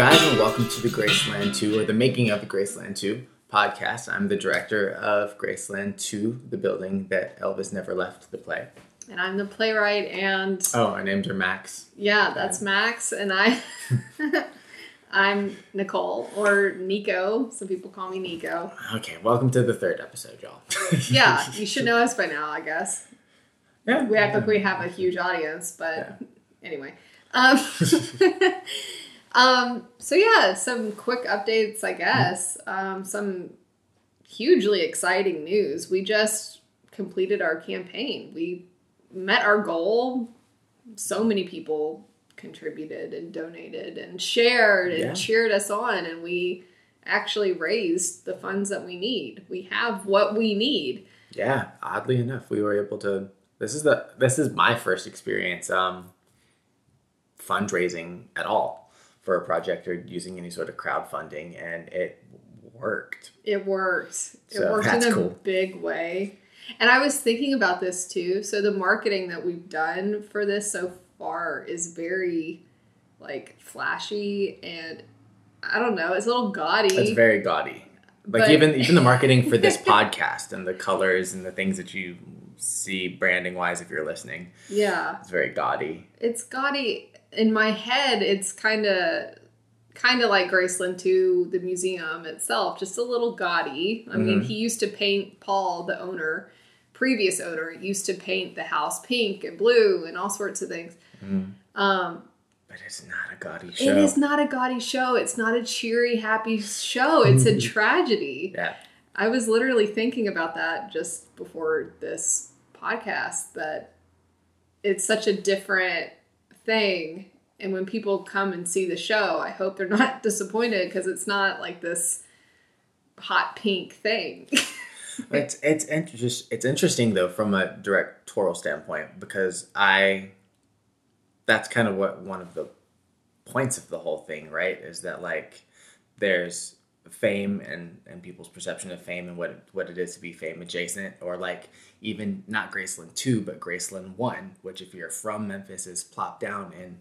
guys, and welcome to the Graceland Too or the Making of the Graceland Too podcast. I'm the director of Graceland Too, the building that Elvis never left the play. And I'm the playwright, and Oh, our names are Maxx. yeah, that's Maxx, and I, I'm Nicole or Nico. Some people call me Nico. Okay, welcome to the third episode, y'all. Yeah, you should know us by now, I guess. Yeah, We act like we have a huge audience, but anyway. Um, um, so yeah, some quick updates, I guess. Um, some hugely exciting news. We just completed our campaign. We met our goal. So many people contributed and donated and shared and Yeah. cheered us on, and we actually raised the funds that we need. We have what we need. Yeah, oddly enough, we were able to. This is the this is my first experience um, fundraising at all for a project or using any sort of crowdfunding, and it worked. It worked. It So worked in a cool. big way. And I was thinking about this too. So the marketing that we've done for this so far is very like flashy and I don't know, it's a little gaudy. It's very gaudy. Like But- even even the marketing for this podcast and the colors and the things that you see branding wise if you're listening, yeah. it's very gaudy. It's gaudy in my head it's kind of kind of like Graceland Too the museum itself just a little gaudy. I mean, Mhm. he used to paint Paul the owner previous owner used to paint the house pink and blue and all sorts of things. Mm. Um But it's not a gaudy show. It is not a gaudy show. It's not a cheery, happy show. It's a tragedy. Yeah. I was literally thinking about that just before this podcast that it's such a different thing. And when people come and see the show, I hope they're not disappointed because it's not like this hot pink thing. It's it's inter- it's interesting though from a directorial standpoint because I that's kind of what one of the points of the whole thing, right? Is that like there's fame and and people's perception of fame and what what it is to be fame adjacent or like even not Graceland 2 but Graceland 1, which if you're from Memphis is plopped down in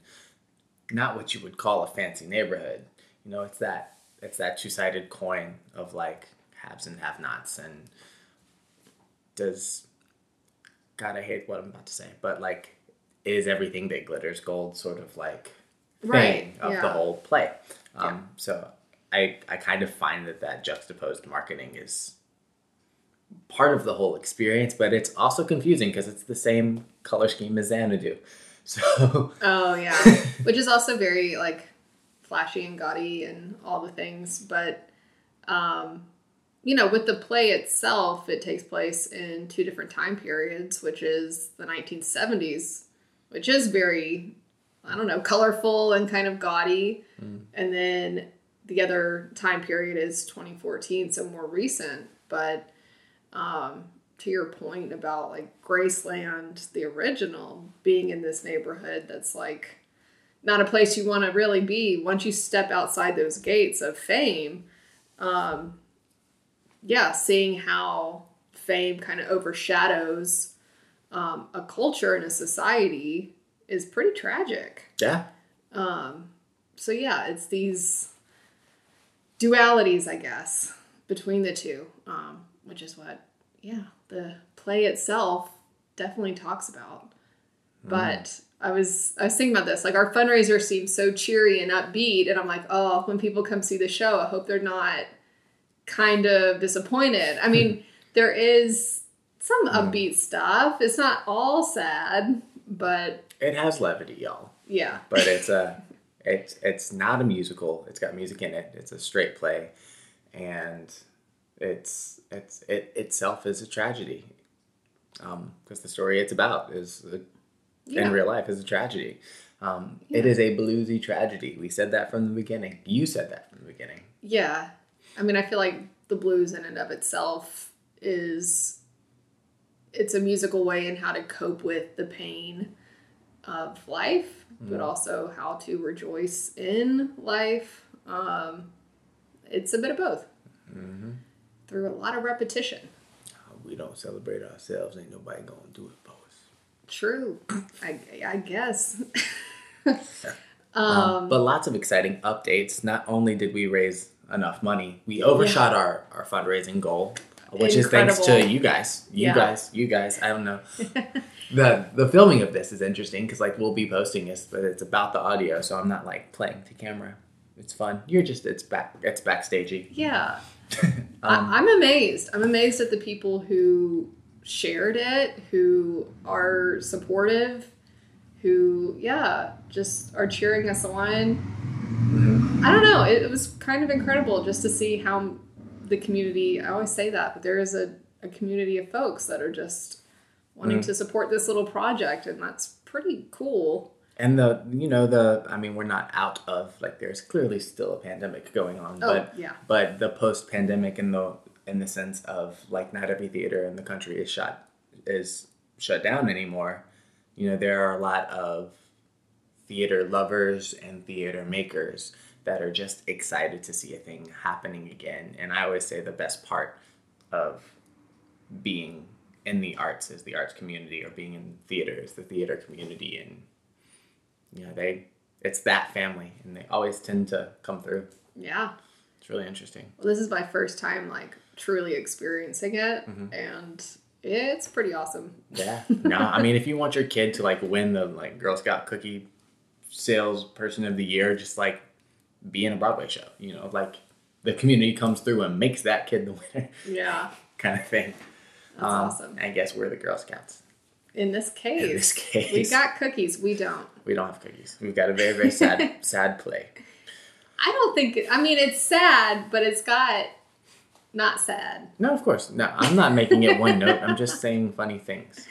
not what you would call a fancy neighborhood. You know, it's that it's that two-sided coin of like haves and have-nots and does God I hate what I'm about to say, but like is everything that glitters gold sort of like thing Right, of the whole play. Um, So I I kind of find that that juxtaposed marketing is part of the whole experience, but it's also confusing because it's the same color scheme as Xanadu. So Oh yeah, which is also very like flashy and gaudy and all the things. But um, you know, with the play itself, it takes place in two different time periods, which is the 1970s, which is very I don't know, colorful and kind of gaudy, and then the other time period is 2014, so more recent. But um, to your point about like Graceland, the original, being in this neighborhood that's like not a place you want to really be once you step outside those gates of fame. Um, yeah, seeing how fame kind of overshadows um, a culture and a society is pretty tragic. yeah, Um, so yeah, it's these dualities, I guess, between the two, um, which is what, yeah, the play itself definitely talks about. Mm. But I was I was thinking about this, like our fundraiser seems so cheery and upbeat, and I'm like, oh, when people come see the show, I hope they're not kind of disappointed. I mean, there is some mm. upbeat stuff. It's not all sad, but it has levity, y'all. yeah, But it's uh, a it's it's not a musical. It's got music in it. It's a straight play, and it's it's it itself is a tragedy. Um, because the story it's about is a yeah. in real life is a tragedy. Um, Yeah. is a bluesy tragedy. We said that from the beginning. You said that from the beginning. Yeah. I mean, I feel like the blues in and of itself is it's a musical way in how to cope with the pain of life, but also how to rejoice in life. Um, it's a bit of both through a lot of repetition. Uh, We don't celebrate ourselves. Ain't nobody gonna do it for us. True, I, I guess. Um, but lots of exciting updates. Not only did we raise enough money, we overshot our, our fundraising goal, which is thanks to you guys. You Yeah. guys, you guys. I don't know. the The filming of this is interesting because like we'll be posting this, but it's about the audio, so I'm not like playing to camera. It's fun. You're just it's back it's backstagey. Yeah. Um, I, I'm amazed. I'm amazed at the people who shared it, who are supportive, who, yeah, just are cheering us on. mhm. I don't know. It, it was kind of incredible just to see how the community, I always say that, but there is a, a community of folks that are just wanting Mhm. to support this little project, and that's pretty cool. And the you know the I mean we're not out of like there's clearly still a pandemic going on, Oh, but yeah. but the post pandemic in the in the sense of like not every theater in the country is shut is shut down anymore. You know there are a lot of theater lovers and theater makers that are just excited to see a thing happening again. And I always say the best part of being in the arts is the arts community or being in theater is the theater community and you know they it's that family and they always tend to come through Yeah. it's really interesting Well, this is my first time, like, truly experiencing it, Mhm. and it's pretty awesome. yeah no i mean if you want your kid to like win the like girl scout cookie sales person of the year just like be in a broadway show you know like the community comes through and makes that kid the winner Yeah. kind of thing That's Um, awesome. i guess we're the girl scouts In this case, in this case we got cookies. We don't. we don't have cookies we've got a very very sad sad play I don't think. It, I mean, it's sad, but it's got not sad. no of course no i'm not making it one note i'm just saying funny things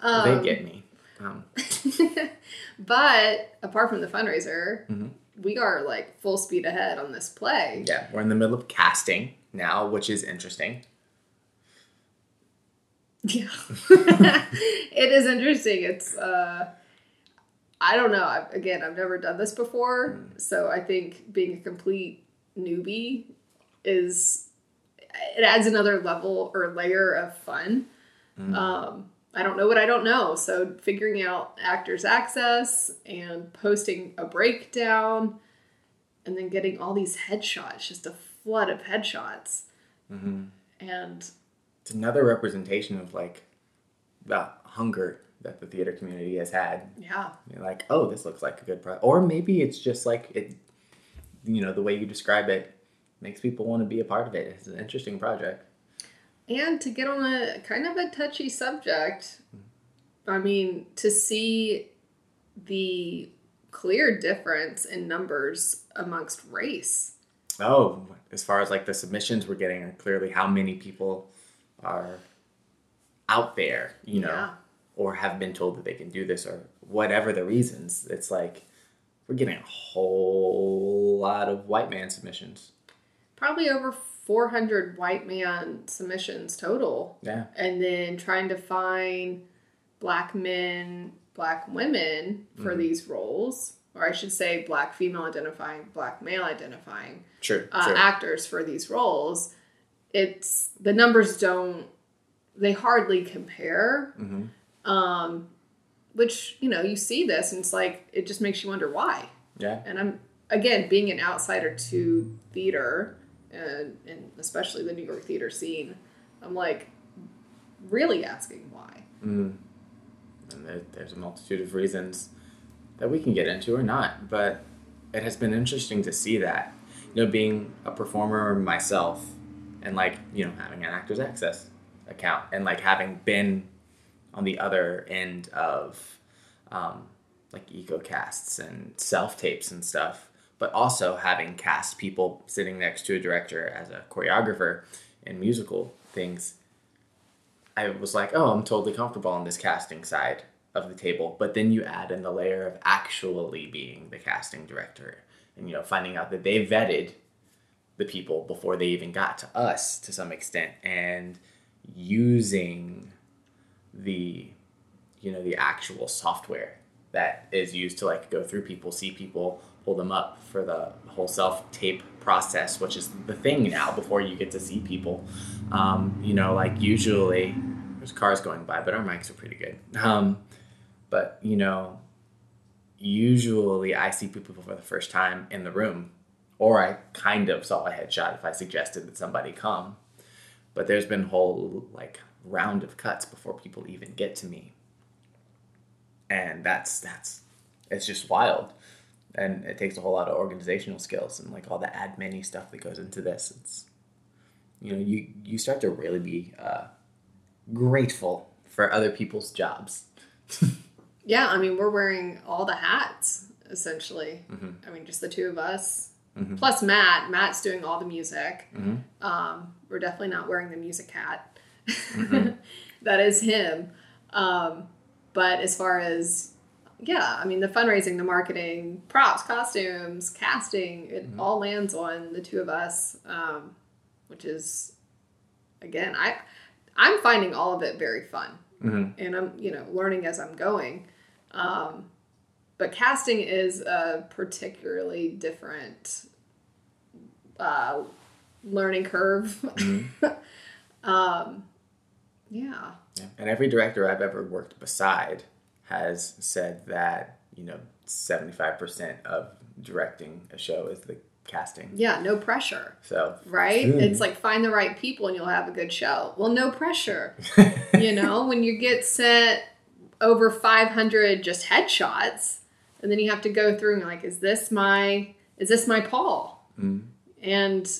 Um, they get me um, but apart from the fundraiser, Mhm. We are like full speed ahead on this play. Yeah, we're in the middle of casting now, which is interesting. Yeah. it is interesting. It's uh I don't know. I, again, I've never done this before, so I think being a complete newbie is it adds another level or layer of fun. Um I don't know what I don't know. So figuring out actors access and posting a breakdown and then getting all these headshots, just a flood of headshots. hmm And It's another representation of like the hunger that the theater community has had. yeah, You're like, oh, this looks like a good project, or maybe it's just like it. You know, the way you describe it makes people want to be a part of it. It's an interesting project. And to get on a kind of a touchy subject, I mean, to see the clear difference in numbers amongst race. Oh, as far as like the submissions we're getting, are clearly how many people are out there, you know, Yeah. or have been told that they can do this, or whatever the reasons. It's like we're getting a whole lot of white man submissions. Probably over 400 white man submissions total. Yeah, And then trying to find black men, black women for Mhm. these roles, or I should say, black female identifying, black male identifying. sure, uh, sure. actors for these roles, it's the numbers don't they hardly compare. hmm Um, which you know you see this and it's like it just makes you wonder why. Yeah, And I'm again being an outsider to theater and, and especially the New York theater scene. I'm like really asking why. mm. and there, there's a multitude of reasons that we can get into or not, but it has been interesting to see that. You know, being a performer myself, and like you know having an Actors Access account, and like having been on the other end of um, like eco casts and self tapes and stuff, but also having cast people sitting next to a director as a choreographer in musical things. I was like, oh, I'm totally comfortable on this casting side of the table. But then you add in the layer of actually being the casting director and, you know, finding out that they vetted the people before they even got to us to some extent and using the, you know, the actual software that is used to like go through people, see people, pull them up for the whole self tape process, which is the thing now before you get to see people. Um, you know, like usually there's cars going by, but our mics are pretty good. Um, but you know, usually I see people for the first time in the room, or I kind of saw a headshot if I suggested that somebody come. But there's been whole like round of cuts before people even get to me, and that's that's it's just wild, and it takes a whole lot of organizational skills and like all the admin stuff that goes into this. It's you know you you start to really be uh, grateful for other people's jobs. yeah, I mean, we're wearing all the hats essentially. Mm-hmm. I mean, just the two of us. Mm-hmm. Plus Matt. Matt's doing all the music. Mm-hmm. Um, we're definitely not wearing the music hat. That is him. Um, but as far as yeah, I mean the fundraising, the marketing, props, costumes, casting, it mm-hmm. all lands on the two of us, um, which is again, I I'm finding all of it very fun, mm-hmm. and I'm you know learning as I'm going. Um, but casting is a particularly different uh, learning curve. Mm-hmm. um, yeah. yeah. And every director I've ever worked beside has said that you know seventy five percent of directing a show is the casting. Yeah, no pressure. So right, mm. it's like find the right people and you'll have a good show. Well, no pressure. you know, when you get sent over five hundred just headshots, and then you have to go through and like, is this my is this my Paul? Mm. And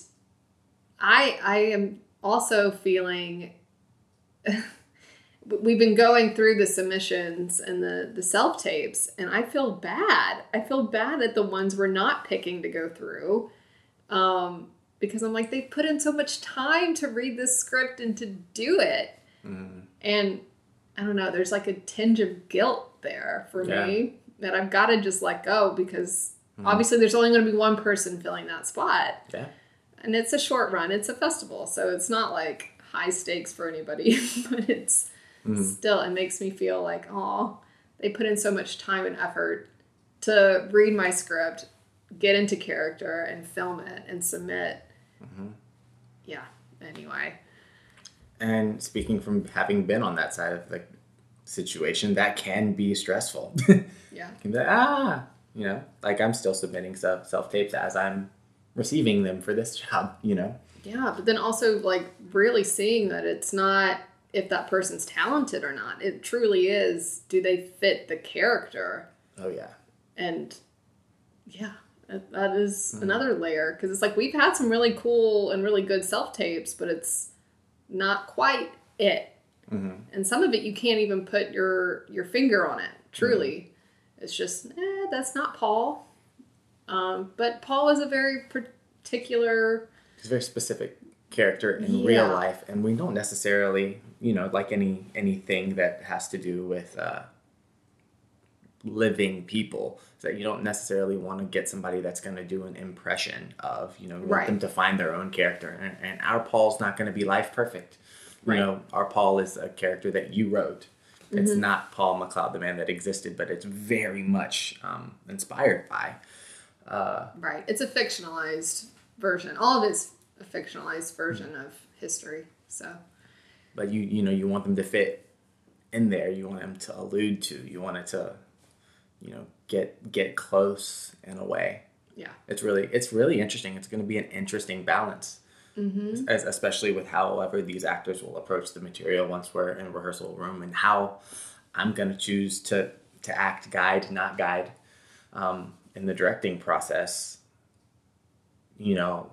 I I am also feeling. we've been going through the submissions and the the self tapes and i feel bad i feel bad at the ones we're not picking to go through um, because i'm like they put in so much time to read this script and to do it mm. and i don't know there's like a tinge of guilt there for yeah. me that i've got to just let go because mm. obviously there's only going to be one person filling that spot yeah and it's a short run it's a festival so it's not like high stakes for anybody but it's mm. still it makes me feel like oh they put in so much time and effort to read my script get into character and film it and submit. Mm-hmm. yeah anyway. And speaking from having been on that side of the situation that can be stressful. Yeah. Can be like, ah you know? Like i'm still submitting stuff self tapes as i'm receiving them for this job you know? Yeah but then also like really seeing that it's not if that person's talented or not. It truly is do they fit the character? Oh yeah. And yeah, that is mm-hmm. another layer because it's like we've had some really cool and really good self tapes, but it's not quite it. Mm-hmm. And some of it you can't even put your your finger on it. Truly, mm-hmm. it's just eh, that's not Paul. Um, but Paul is a very particular. He's very specific character in yeah. real life, and we don't necessarily, you know, like any anything that has to do with uh, living people, that you don't necessarily want to get somebody that's going to do an impression of, you know, want right. them to find their own character, and, and our Paul's not going to be life perfect. Right. You know, our Paul is a character that you wrote. It's mm-hmm. not Paul MacLeod, the man that existed, but it's very much um, inspired by. Uh, right. It's a fictionalized version. All of it's a fictionalized version of history. So, but you you know you want them to fit in there. You want them to allude to. You want it to, you know, get get close in a way. Yeah, it's really it's really interesting. It's going to be an interesting balance. Mm-hmm. As, especially with however these actors will approach the material once we're in a rehearsal room and how I'm going to choose to to act guide not guide um, in the directing process you know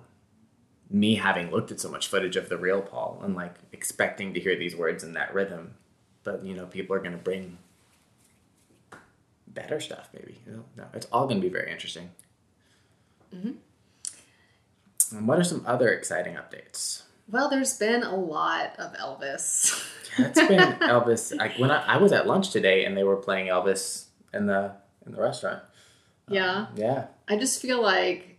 me having looked at so much footage of the real Paul and like expecting to hear these words in that rhythm, but you know, people are going to bring better stuff. Maybe you know, no, it's all going to be very interesting. Mm-hmm. And what are some other exciting updates? Well, there's been a lot of Elvis. yeah, it's been Elvis. Like when I, I was at lunch today, and they were playing Elvis in the in the restaurant. Yeah. Um, yeah. I just feel like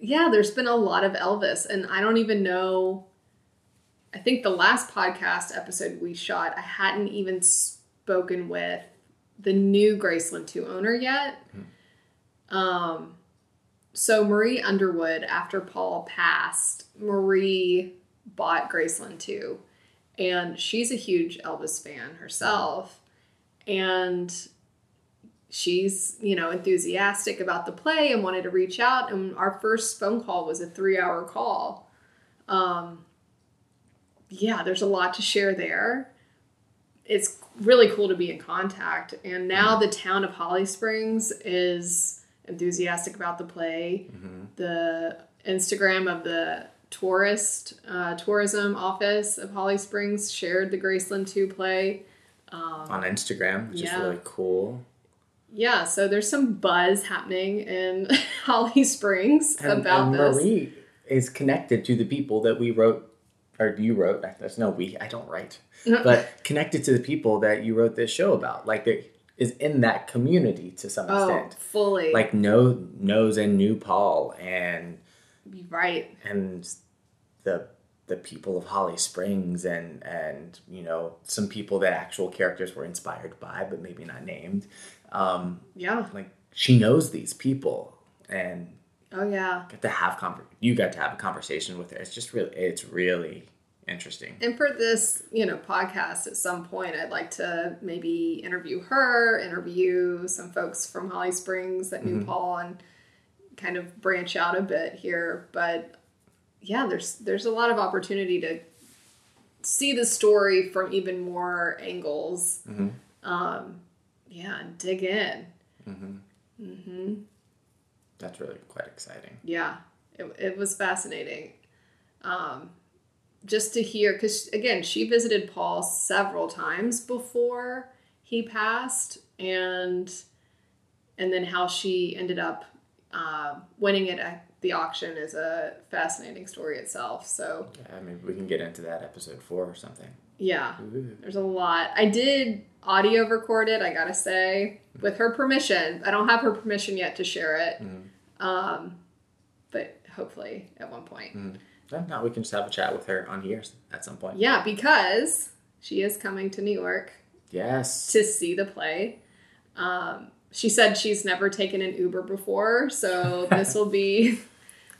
yeah, there's been a lot of Elvis, and I don't even know. I think the last podcast episode we shot, I hadn't even spoken with the new Graceland Too owner yet. Mm-hmm. Um, so Marie Underwood, after Paul passed, Marie bought Graceland Too, and she's a huge Elvis fan herself. And she's you know enthusiastic about the play and wanted to reach out and our first phone call was a three hour call um, yeah there's a lot to share there it's really cool to be in contact and now the town of holly springs is enthusiastic about the play the instagram of the tourist uh, tourism office of holly springs shared the graceland too play on Instagram, which yeah. is really cool. yeah, so there's some buzz happening in Holly Springs And, about and this. Marie is connected to the people that we wrote, or you wrote. There's no we. I don't write, but connected to the people that you wrote this show about. Like there is in that community to some oh, extent. fully. Like know knows and knew Paul and right. and the the people of Holly Springs and and you know some people that actual characters were inspired by but maybe not named. Um, Yeah. like she knows these people and Oh yeah. get to have conver- you got to have a conversation with her. It's just really it's really interesting. And for this, you know, podcast at some point I'd like to maybe interview her, interview some folks from Holly Springs that knew mm-hmm. Paul and kind of branch out a bit here. But yeah, there's there's a lot of opportunity to see the story from even more angles. Mm-hmm. Um, yeah, and dig in. Mm-hmm. That's really quite exciting. yeah it, it was fascinating um just to hear because again she visited paul several times before he passed and and then how she ended up uh, winning it at the auction is a fascinating story itself so Yeah, I mean we can get into that episode 4 or something. Yeah Ooh. there's a lot i did audio record it i gotta say with her permission i don't have her permission yet to share it um but hopefully at one point If not, we can just have a chat with her on here at some point. Yeah, because she is coming to New York Yes. to see the play. Um, she said she's never taken an Uber before, so this will be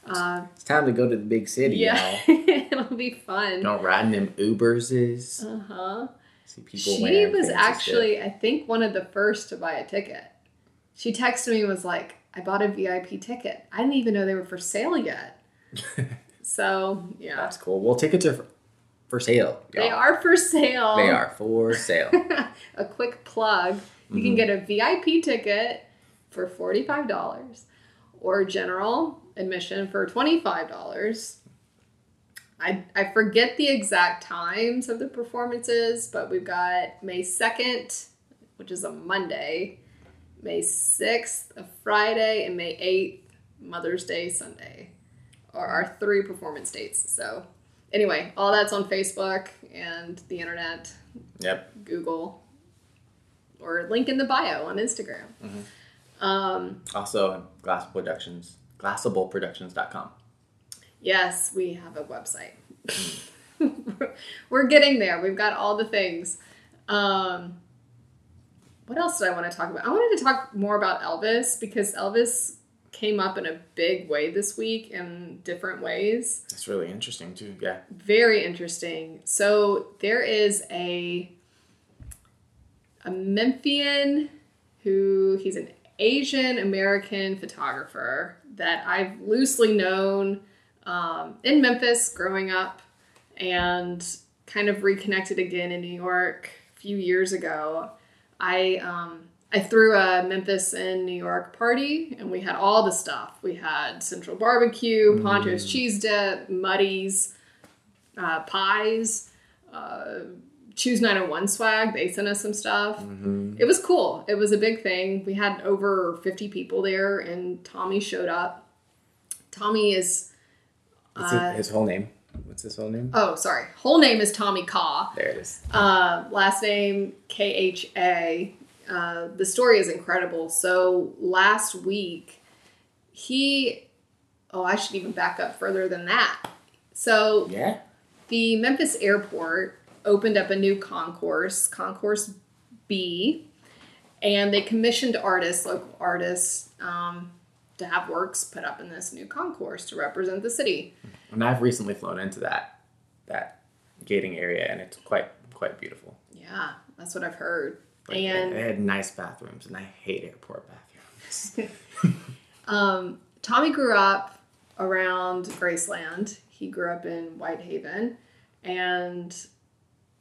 It's time to go to the big city, yeah, it'll be fun. Don't ride in them Ubers is. Uh huh. See people She was actually, I think, one of the first to buy a ticket. She texted me and was like, "I bought a VIP ticket. I didn't even know they were for sale yet." So yeah, That's cool. Well, tickets are for, for sale. they y'all. are for sale. They are for sale. a quick plug you Mm-hmm. can get a vip ticket for $45 or general admission for $25 I, I forget the exact times of the performances but we've got may 2nd which is a monday may 6th a friday and may 8th mother's day sunday are our three performance dates. So anyway all that's on facebook and the internet. Yep. Google. Or link in the bio on Instagram. Um, Also, Glass Productions, glassableproductions.com. yes, we have a website. We're getting there. We've got all the things. Um, what else did I want to talk about? I wanted to talk more about Elvis because Elvis came up in a big way this week in different ways. That's really interesting, too. Yeah. very interesting. So there is a a Memphian who he's an Asian American photographer that I've loosely known um, in Memphis growing up and kind of reconnected again in New York a few years ago. I um, I threw a Memphis and New York party, and we had all the stuff. We had Central Barbecue, Pancho's Cheese Dip, Muddy's, uh, pies, uh, Choose 901 swag. They sent us some stuff. It was cool. It was a big thing. We had over 50 people there, and Tommy showed up. Tommy is, Uh, his, his whole name? What's his whole name? oh, sorry. Whole name is Tommy Kha. There it is. Uh, last name K H A. Uh, the story is incredible. So last week, he. Oh, I should even back up further than that. So Yeah. the Memphis airport opened up a new concourse, Concourse B, and they commissioned artists, local artists, um, to have works put up in this new concourse to represent the city. And I've recently flown into that that gating area, and it's quite quite beautiful. Yeah, that's what I've heard. Like, And- they had nice bathrooms, and I hate airport bathrooms. Um, Tommy grew up around Graceland. He grew up in Whitehaven, and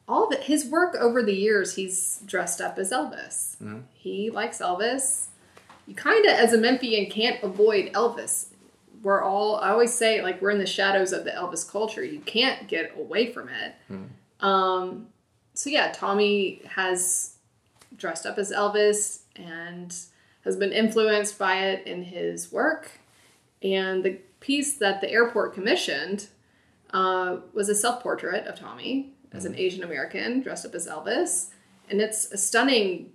all of it, his work over the years, he's dressed up as Elvis. Mhm. He likes Elvis. You kind of, as a Memphian, can't avoid Elvis. We're all, I always say, like, we're in the shadows of the Elvis culture. You can't get away from it. Um, so, yeah, Tommy has dressed up as Elvis and has been influenced by it in his work. And the piece that the airport commissioned uh, was a self portrait of Tommy as an Asian American dressed up as Elvis. And it's a stunning,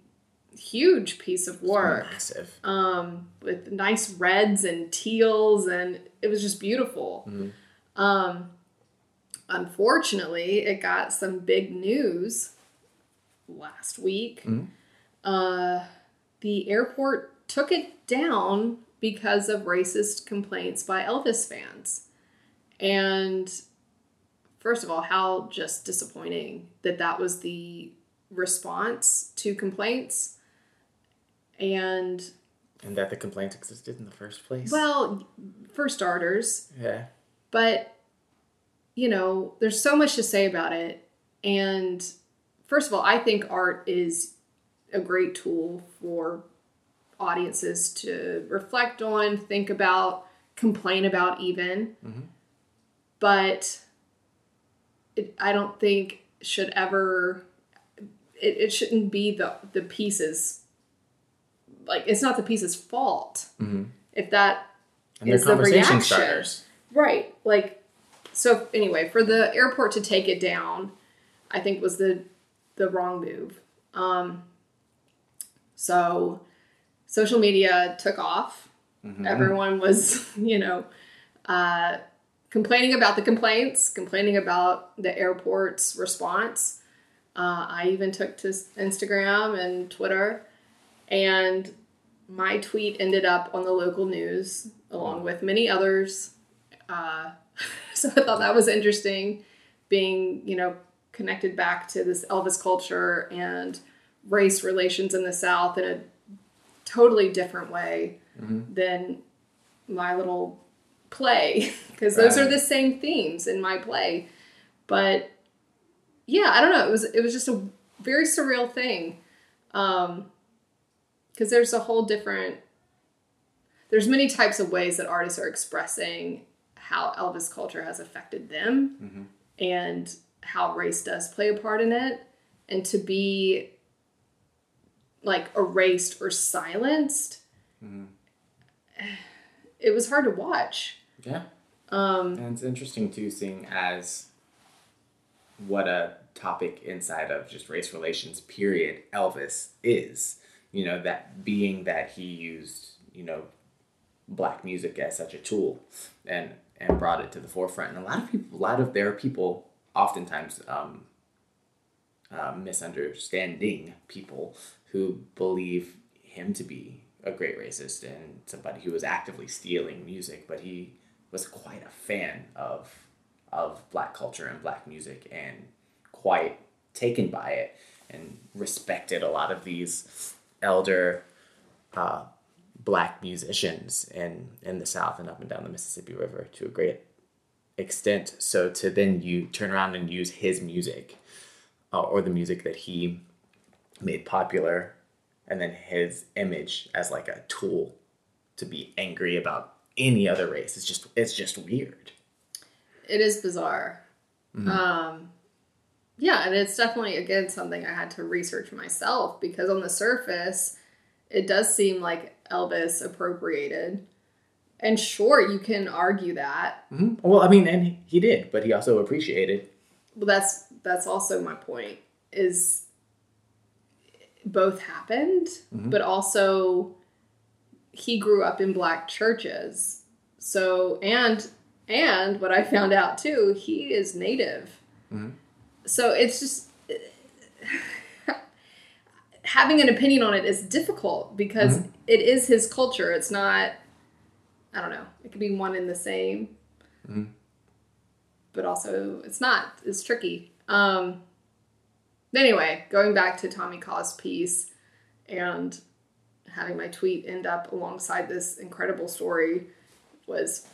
huge piece of work Massive. um, with nice reds and teals, and it was just beautiful. Um, unfortunately, it got some big news last week. Uh, the airport took it down because of racist complaints by Elvis fans. And first of all, how just disappointing that that was the response to complaints. And And that the complaint existed in the first place. well, for starters, yeah. but you know, there's so much to say about it. And first of all, I think art is a great tool for audiences to reflect on, think about, complain about, even. Mm-hmm. But it, I don't think should ever. It, it shouldn't be the the pieces. Like it's not the piece's fault if that And is the reaction. starters. Right. Like so anyway, for the airport to take it down, I think was the the wrong move. Um so social media took off. Everyone was, you know, uh complaining about the complaints, complaining about the airport's response. Uh, I even took to Instagram and Twitter, and my tweet ended up on the local news along with many others. Uh, so I thought that was interesting, being you know connected back to this Elvis culture and race relations in the South in a totally different way than my little play because those are the same themes in my play. But yeah, I don't know. It was it was just a very surreal thing. Um, because there's a whole different there's many types of ways that artists are expressing how Elvis culture has affected them and how race does play a part in it and to be like erased or silenced it was hard to watch Yeah. um And it's interesting too, seeing as what a topic inside of just race relations, period, Elvis is. You know, that being that he used, you know, black music as such a tool and and brought it to the forefront. And a lot of people, a lot of their people, oftentimes um, uh, misunderstanding people who believe him to be a great racist and somebody who was actively stealing music, but he was quite a fan of of black culture and black music and quite taken by it and respected a lot of these elder uh, black musicians in in the South and up and down the Mississippi River to a great extent. So to then you turn around and use his music uh, or the music that he made popular and then his image as like a tool to be angry about any other race. It's just it's just weird. It is bizarre. Mm-hmm. Um yeah and it's definitely again something i had to research myself because on the surface it does seem like elvis appropriated. And sure you can argue that. Mm-hmm. Well i mean and he did but he also appreciated. Well that's that's also my point is both happened mm-hmm. but also he grew up in black churches. So and and what i found out too he is native. Mm-hmm. So it's just having an opinion on it is difficult because mm-hmm. it is his culture. It's not i don't know it could be one and the same. Mm-hmm. But also it's not it's tricky. Um anyway, going back to Tommy Kha's piece and having my tweet end up alongside this incredible story was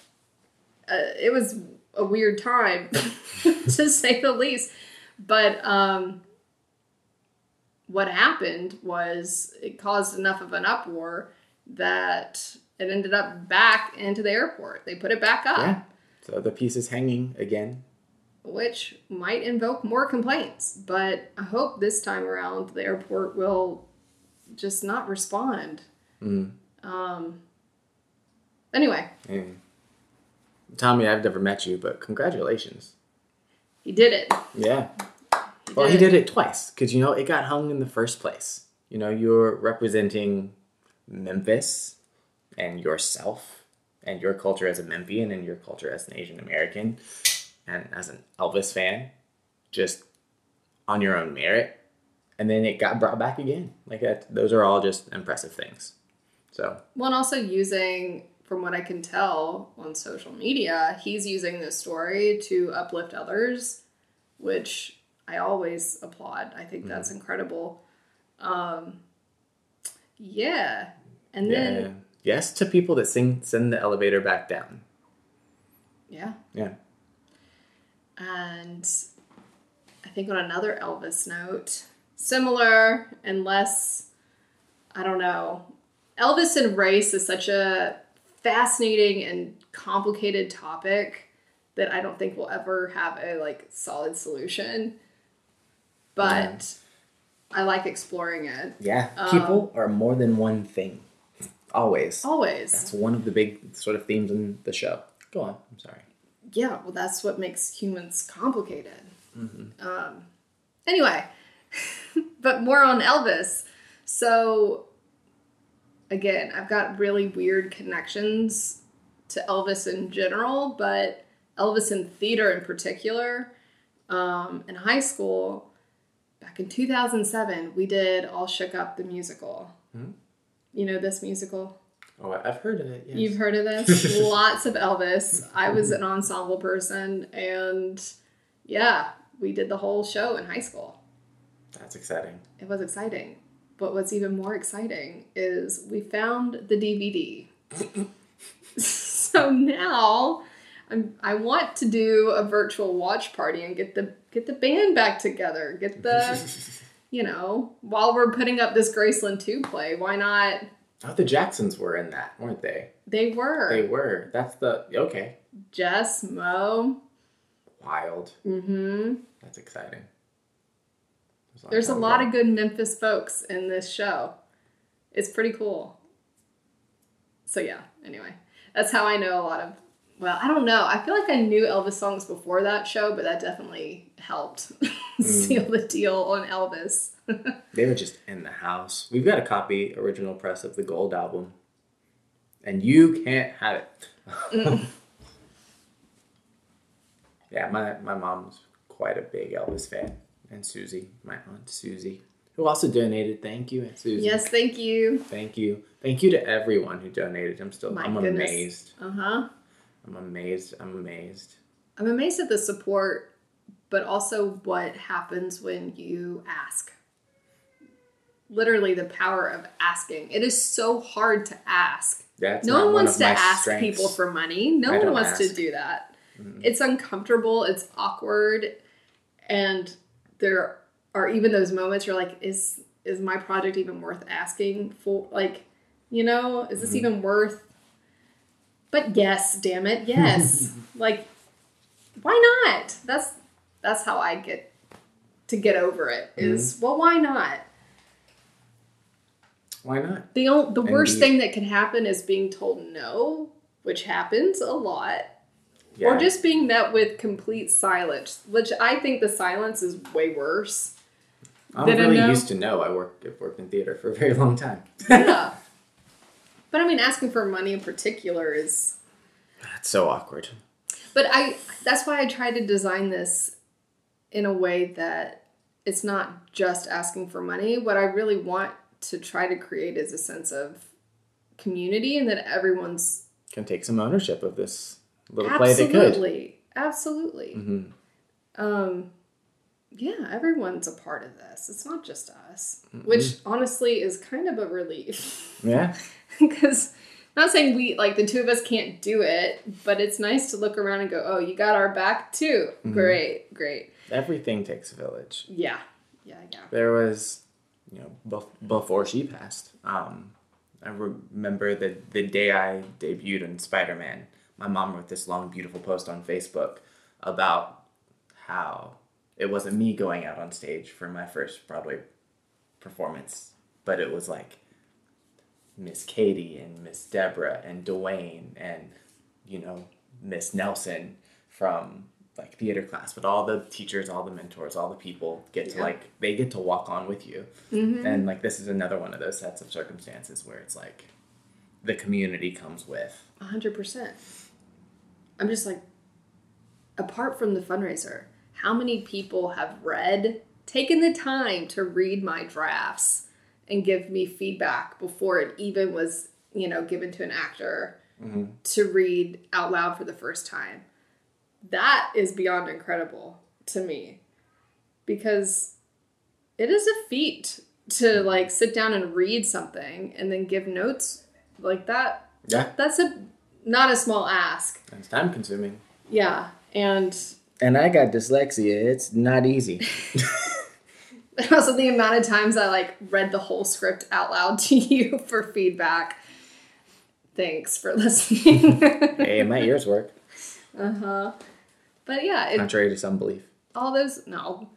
uh, it was a weird time to say the least. But um, what happened was it caused enough of an uproar that it ended up back into the airport. They put it back up. Yeah. So the piece is hanging again. Which might invoke more complaints, but I hope this time around the airport will just not respond. Mm. Um. Anyway, And Tommy, I've never met you, but congratulations. he did it. Yeah. Well, he did it twice because you know it got hung in the first place. You know, you're representing Memphis and yourself and your culture as a Memphian and your culture as an Asian American and as an Elvis fan, just on your own merit. And then it got brought back again. Like that, those are all just impressive things. So Well, and also using, from what I can tell on social media, he's using this story to uplift others, which I always applaud. I think that's incredible. Um, yeah. And then, yeah, yes to people that sing, send the elevator back down. yeah. Yeah. And I think on another Elvis note, similar and less, I don't know. Elvis and race is such a fascinating and complicated topic that I don't think we'll ever have a like solid solution. But I like exploring it. Yeah, Um, people are more than one thing. Always. Always. That's one of the big sort of themes in the show. Go on. I'm sorry. yeah, well, that's what makes humans complicated. Um, anyway, but more on Elvis. So, again, I've got really weird connections to Elvis in general, but Elvis in theater in particular. Um, in high school, back in 2007, we did All Shook Up the musical. Mhm. You know this musical? Oh, I've heard of it. Yes. You've heard of this? Lots of Elvis. I was an ensemble person, and yeah, we did the whole show in high school. That's exciting. It was exciting. But what's even more exciting is we found the DVD. so now I'm, I want to do a virtual watch party and get the get the band back together. Get the you know while we're putting up this Graceland Too play. Why not? oh, the Jacksons were in that, weren't they? They were They were. That's the okay. Jess Mo. Wild. Mm-hmm. That's exciting. There's a lot of good Memphis folks in this show. It's pretty cool. So yeah, anyway. That's how I know a lot of well, I don't know. I feel like I knew Elvis songs before that show, but that definitely helped mm. seal the deal on Elvis. They were just in the house. We've got a copy, original press of the Gold album, and you can't have it. Mm. yeah, my my mom's quite a big Elvis fan, and Susie, my aunt Susie, who also donated. Thank you, Aunt Susie. yes, thank you. Thank you. Thank you to everyone who donated. I'm still. My I'm goodness. amazed. Uh-huh. I'm amazed. I'm amazed. I'm amazed at the support, but also what happens when you ask. Literally the power of asking. It is so hard to ask. That's no one wants to ask strengths. people for money. No I one wants to do that. Mhm. It's uncomfortable, it's awkward, and there are even those moments you're like, is is my project even worth asking for? Like, you know, is this Mhm. even worth? But yes, damn it, yes. like, why not? That's that's how I get to get over it. Is Mm-hmm. well, why not? Why not? The the worst Indeed. thing that can happen is being told no, which happens a lot, Yeah. or just being met with complete silence, which I think the silence is way worse. I'm really know? used to know. I worked I've worked in theater for a very long time. Yeah. but I mean, asking for money in particular is. That's so awkward. But I that's why I tried to design this in a way that it's not just asking for money. What I really want to try to create is a sense of community and that everyone's Can take some ownership of this little play they could. absolutely, absolutely. hmm Um, yeah, everyone's a part of this. It's not just us, which honestly is kind of a relief. Yeah. Because not saying we like the two of us can't do it, but it's nice to look around and go, "Oh, you got our back too. Great, great." Everything takes a village. Yeah, yeah, yeah. There was, you know, bef- before she passed. Um, I remember the the day I debuted in Spider Man. My mom wrote this long, beautiful post on Facebook about how it wasn't me going out on stage for my first Broadway performance, but it was like Miss Katie and Miss Deborah and Dwayne and you know Miss Nelson from like theater class, but all the teachers, all the mentors, all the people get to Yeah. like they get to walk on with you, mm-hmm. and like this is another one of those sets of circumstances where it's like the community comes with. A hundred percent. I'm just like, apart from the fundraiser, how many people have read, taken the time to read my drafts and give me feedback before it even was, you know, given to an actor mm-hmm. to read out loud for the first time? That is beyond incredible to me because it is a feat to like sit down and read something and then give notes like that. Yeah, that's a not a small ask. it's time consuming. Yeah, and And I got dyslexia. It's not easy. also the amount of times I like read the whole script out loud to you for feedback. Thanks for listening. hey, my ears work, uh huh. But yeah, it, contrary to some belief. all those no.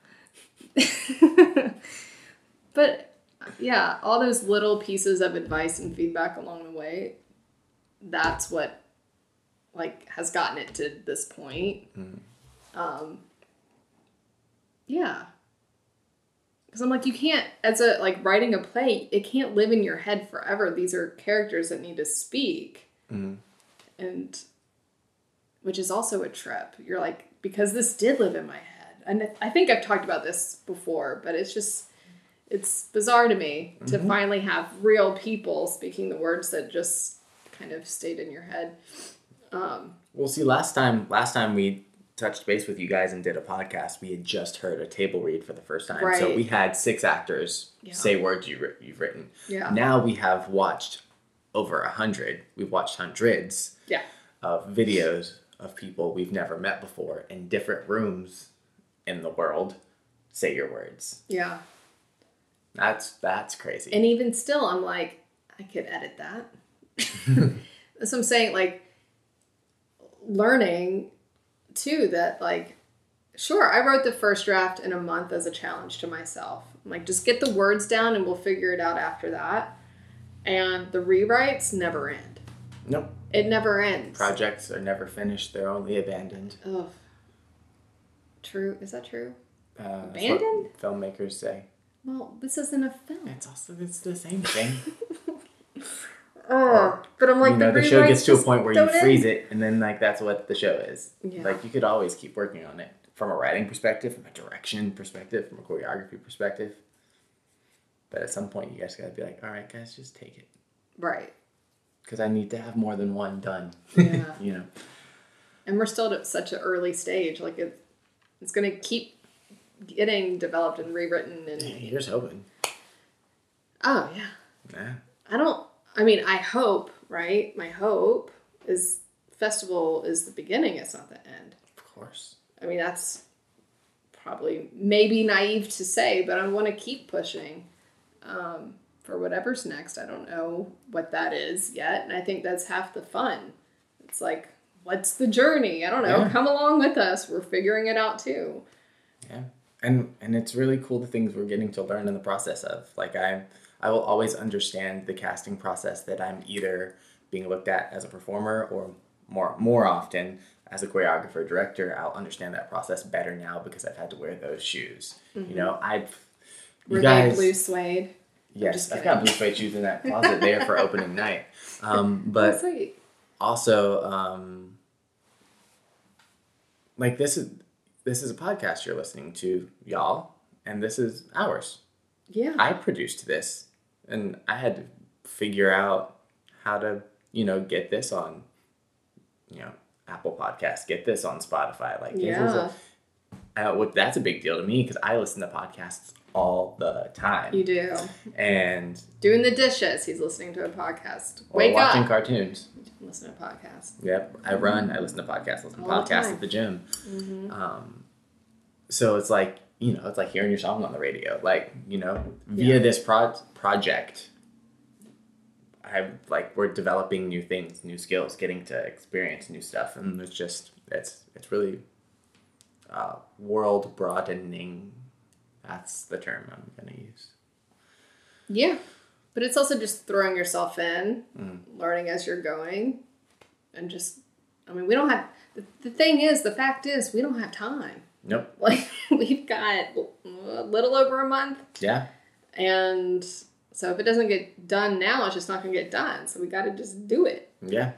but yeah, all those little pieces of advice and feedback along the way, that's what like has gotten it to this point. Hmm. Um yeah. Cuz I'm like you can't as a like writing a play, it can't live in your head forever. These are characters that need to speak. Hmm. And which is also a trip. You're like because this did live in my head. And I think I've talked about this before, but it's just it's bizarre to me to mm-hmm. finally have real people speaking the words that just kind of stayed in your head. Um, Well, see, last time last time we touched base with you guys and did a podcast, we had just heard a table read for the first time. So we had six actors Yeah. say words you you've written. Yeah. Now we have watched over a hundred. We've watched hundreds yeah. of videos of people we've never met before in different rooms in the world say your words. Yeah. That's that's crazy. And even still, I'm like, I could edit that. That's what I'm saying. Like, learning too that, like, sure, I wrote the first draft in a month as a challenge to myself. I'm like, just get the words down and we'll figure it out after that. And the rewrites never end. nope. It never ends. Projects are never finished. They're only abandoned. Ugh. True. Is that true? Uh, Abandoned? filmmakers say. Well, this isn't a film. It's also it's the same thing. Oh, but I'm like, you know, the, the, show gets to a point where you don't end. freeze it, and then like that's what the show is. Yeah. Like you could always keep working on it from a writing perspective, from a direction perspective, from a choreography perspective. But at some point, you guys gotta be like, all right, guys, just take it, Right. because I need to have more than one done. Yeah. you know. and we're still at such an early stage. Like it, it's going to keep getting developed and rewritten. And Here's hoping. oh yeah, Yeah. I don't. I mean, I hope. Right. My hope is festival is the beginning. It's not the end. Of course. I mean, that's probably maybe naive to say, but I want to keep pushing um, for whatever's next. I don't know what that is yet, and I think that's half the fun. It's like, what's the journey? I don't know. Yeah. Come along with us. We're figuring it out too. Yeah. And and it's really cool the things we're getting to learn in the process of. Like I I will always understand the casting process that I'm either being looked at as a performer or more more often as a choreographer director. I'll understand that process better now because I've had to wear those shoes. You know, I've Were guys blue suede? yes, I've got blue suede shoes in that closet there for opening night. Um, but also um like this is this is a podcast you're listening to y'all and this is ours Yeah. i produced this and i had to figure out how to you know get this on you know apple podcast get this on spotify like yeah. a, uh, what that's a big deal to me because I listen to podcasts all the time. You do. And Doing the dishes, he's listening to a podcast. or Wake watching up. cartoons. Listen to a podcast. Yep, I run. I listen to podcasts. Listen to All podcasts at the gym. hmm Um, so it's like you know, it's like hearing your song on the radio. Like you know, via Yeah. this pro- project, I like we're developing new things, new skills, getting to experience new stuff, and it's just it's it's really uh, world broadening. That's the term I'm gonna use. Yeah. But it's also just throwing yourself in, Mm. learning as you're going, and just, I mean, we don't have, the, the thing is, the fact is, we don't have time. Nope. Like, we've got a little over a month, Yeah. and so if it doesn't get done now, it's just not going to get done. So we got to just do it. Yeah.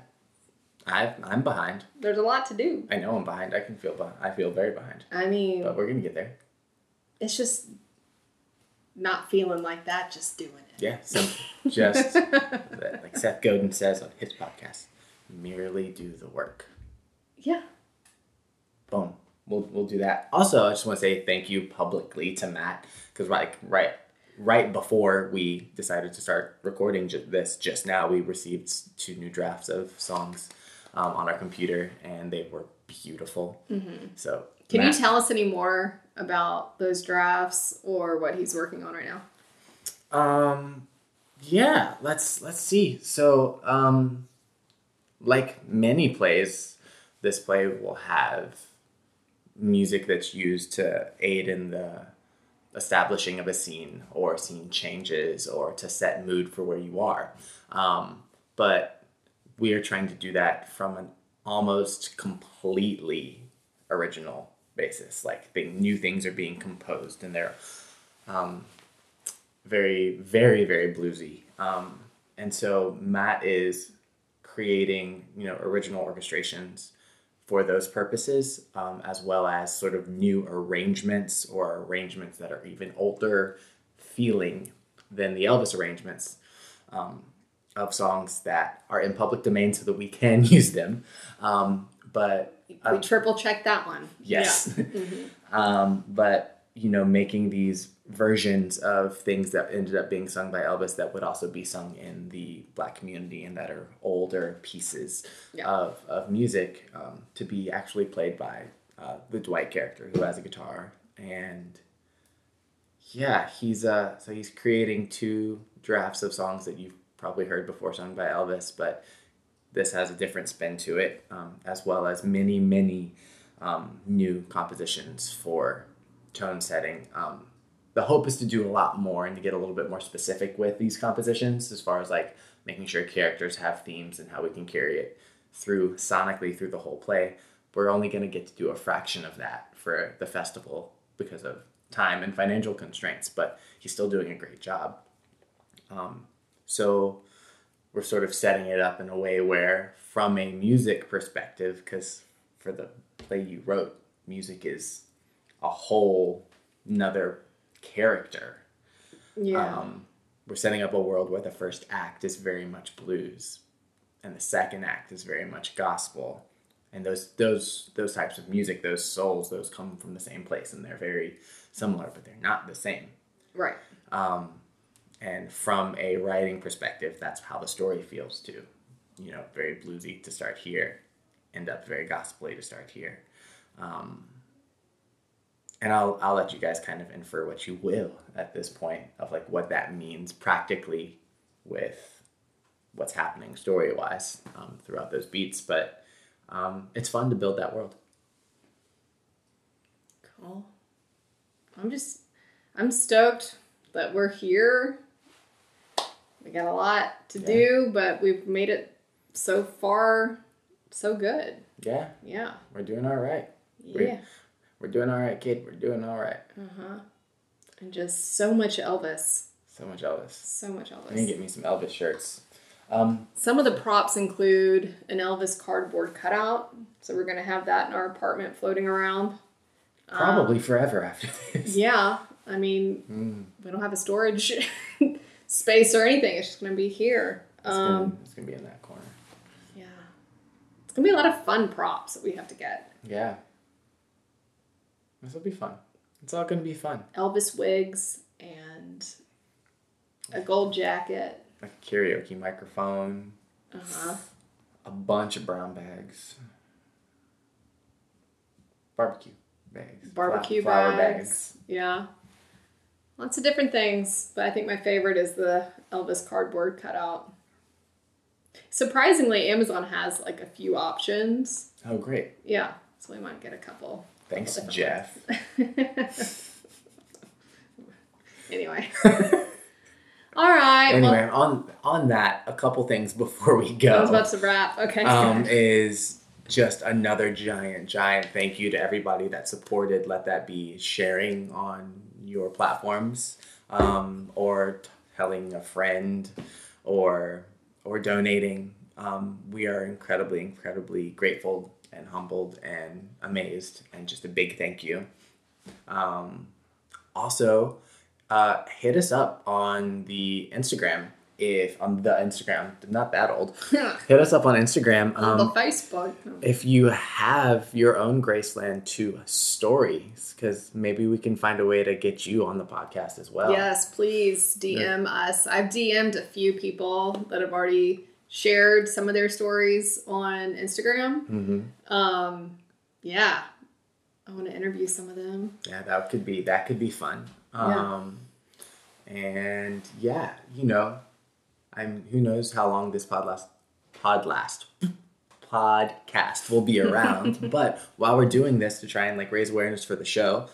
I I'm behind. There's a lot to do. I know I'm behind. I can feel behind. I feel very behind. I mean, But we're gonna get there. it's just not feeling like that, just doing it. Yeah. Simple. Just like Seth Godin says on his podcast, merely do the work. yeah. Boom. We'll, we'll do that. Also, I just want to say thank you publicly to Matt because like right right before we decided to start recording ju- this just now, we received two new drafts of songs um, on our computer and they were beautiful. Mm-hmm. So Can Matt- you tell us any more about those drafts or what he's working on right now? Um, yeah, let's let's see. So, um, like many plays, this play will have music that's used to aid in the establishing of a scene or scene changes or to set mood for where you are. Um, but we are trying to do that from an almost completely original basis. Like new things are being composed and they're um, very, very, very bluesy. Um, and so Matt is creating, you know, original orchestrations for those purposes, um, as well as sort of new arrangements or arrangements that are even older feeling than the Elvis arrangements um, of songs that are in public domain so that we can use them. Um, but we triple check that one. Yes. Yeah. Mm-hmm. um, but you know, making these versions of things that ended up being sung by Elvis that would also be sung in the black community and that are older pieces Yeah. of, of music um, to be actually played by uh, the Dwight character who has a guitar and yeah he's uh so he's creating two drafts of songs that you've probably heard before sung by Elvis but this has a different spin to it um, as well as many many um, new compositions for tone setting. Um, the hope is to do a lot more and to get a little bit more specific with these compositions as far as like making sure characters have themes and how we can carry it through sonically through the whole play. We're only going to get to do a fraction of that for the festival because of time and financial constraints, but he's still doing a great job. Um, so we're sort of setting it up in a way where, from a music perspective, because for the play you wrote, music is a whole another character. Yeah. Um, we're setting up a world where the first act is very much blues, and the second act is very much gospel. And those those those types of music, those souls, those come from the same place, and they're very similar, but they're not the same. right. Um, and from a writing perspective, that's how the story feels too. You know, very bluesy to start here, end up very gospely to start here. Um, and I'll I'll let you guys kind of infer what you will at this point of like what that means practically with what's happening story wise um, throughout those beats. But um, it's fun to build that world. Cool. I'm just, I'm stoked that we're here. We got a lot to Yeah. do, but we've made it so far so good. Yeah, Yeah. we're doing all right. Yeah. We're doing all right, kid. We're doing all right. Uh huh. And just so much Elvis. So much Elvis. So much I'm gonna get me some Elvis shirts. Um, Some of the props include an Elvis cardboard cutout. So we're going to have that in our apartment floating around. probably forever after this. Yeah. I mean, Mm, we don't have a storage space or anything. It's just going to be here. it's, Um, gonna, it's gonna be in that corner. Yeah. It's gonna be a lot of fun props that we have to get. Yeah. This will be fun. It's all gonna be fun. Elvis wigs and a gold jacket. A karaoke microphone, Uh huh. a bunch of brown bags, barbecue bags, Barbecue fla- flour bags. Yeah. Lots of different things, but I think my favorite is the Elvis cardboard cutout. Surprisingly, Amazon has like a few options. Oh, great! Yeah, so we might get a couple. Thanks, Jeff. anyway. All right. Anyway, well, on on that, a couple things before we go. I was about to wrap. Okay. um, is just another giant, giant thank you to everybody that supported. Let that be sharing on your platforms, um, or telling a friend, or or donating. Um, we are incredibly, incredibly grateful and humbled and amazed, and just a big thank you. Um, also, uh, hit us up on the Instagram if on the Instagram, not that old. Hit us up on Instagram. on the Um, Facebook. if you have your own Graceland Too stories, because maybe we can find a way to get you on the podcast as well. Yes, please DM us. I've DM'd a few people that have already shared some of their stories on Instagram. hmm Um, yeah, I want to interview some of them. Yeah, that could be that could be fun. Yeah. Um, and yeah, you know, I'm who knows how long this pod last pod last podcast will be around. but while we're doing this to try and like raise awareness for the show,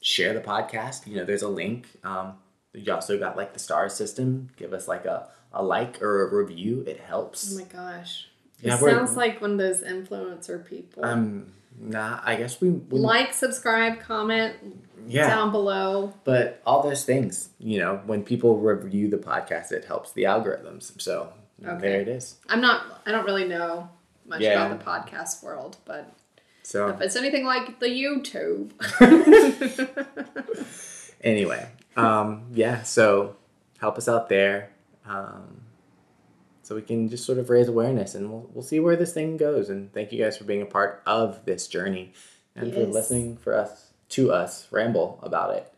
share the podcast. You know, there's a link. Um, you also got like the star system. Give us like a, a like or a review. It helps. Oh my gosh. Yeah, it we're- sounds like one of those influencer people. Um, nah, I guess we, we like, subscribe, comment yeah. down below. But all those things, you know, when people review the podcast, it helps the algorithms. So Okay. there it is. I'm not, I don't really know much Yeah. about the podcast world, but So if it's anything like the YouTube. anyway, um, yeah. So help us out there, um, so we can just sort of raise awareness, and we'll we'll see where this thing goes. And thank you guys for being a part of this journey, and for listening for us to us ramble about it.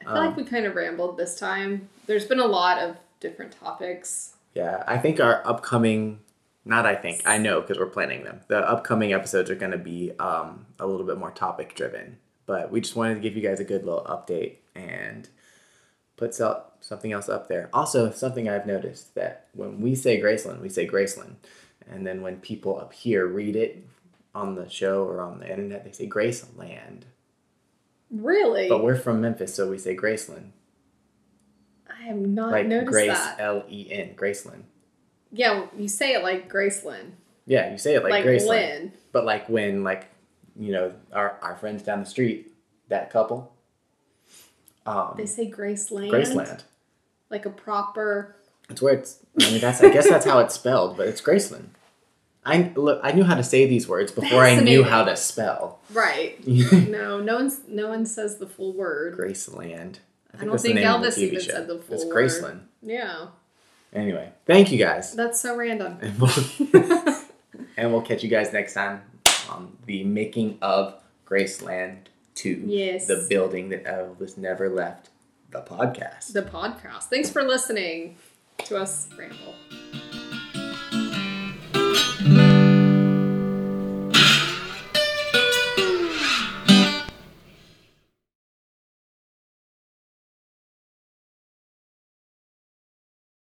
I feel like we kind of rambled this time. There's been a lot of different topics. Yeah, I think our upcoming, not I think, I know because we're planning them. The upcoming episodes are going to be um, a little bit more topic driven. But we just wanted to give you guys a good little update and put so- something else up there. Also, something I've noticed that when we say Graceland, we say Graceland. And then when people up here read it on the show or on the internet, they say Graceland. Really? But we're from Memphis, so we say Graceland. I have not Like noticed Grace that. L E N, Graceland. Yeah, you say it like Graceland. Yeah, you say it like, Like, Graceland. Lynn. But like when like you know our our friends down the street, that couple, um, They say Graceland. Graceland. Like a proper. It's where it's. I mean, that's I guess that's how it's spelled, but it's Graceland. I look. I knew how to say these words before I knew how to spell. Right. no, no one's no one says the full word. Graceland. I don't think name of the Elvis even show. said the full It's word. Graceland. Yeah. Anyway, thank you guys, That's so random. and we'll, and we'll catch you guys next time on the making of Graceland Too. Yes. the building that Elvis never left. The podcast. the podcast. Thanks for listening to us ramble.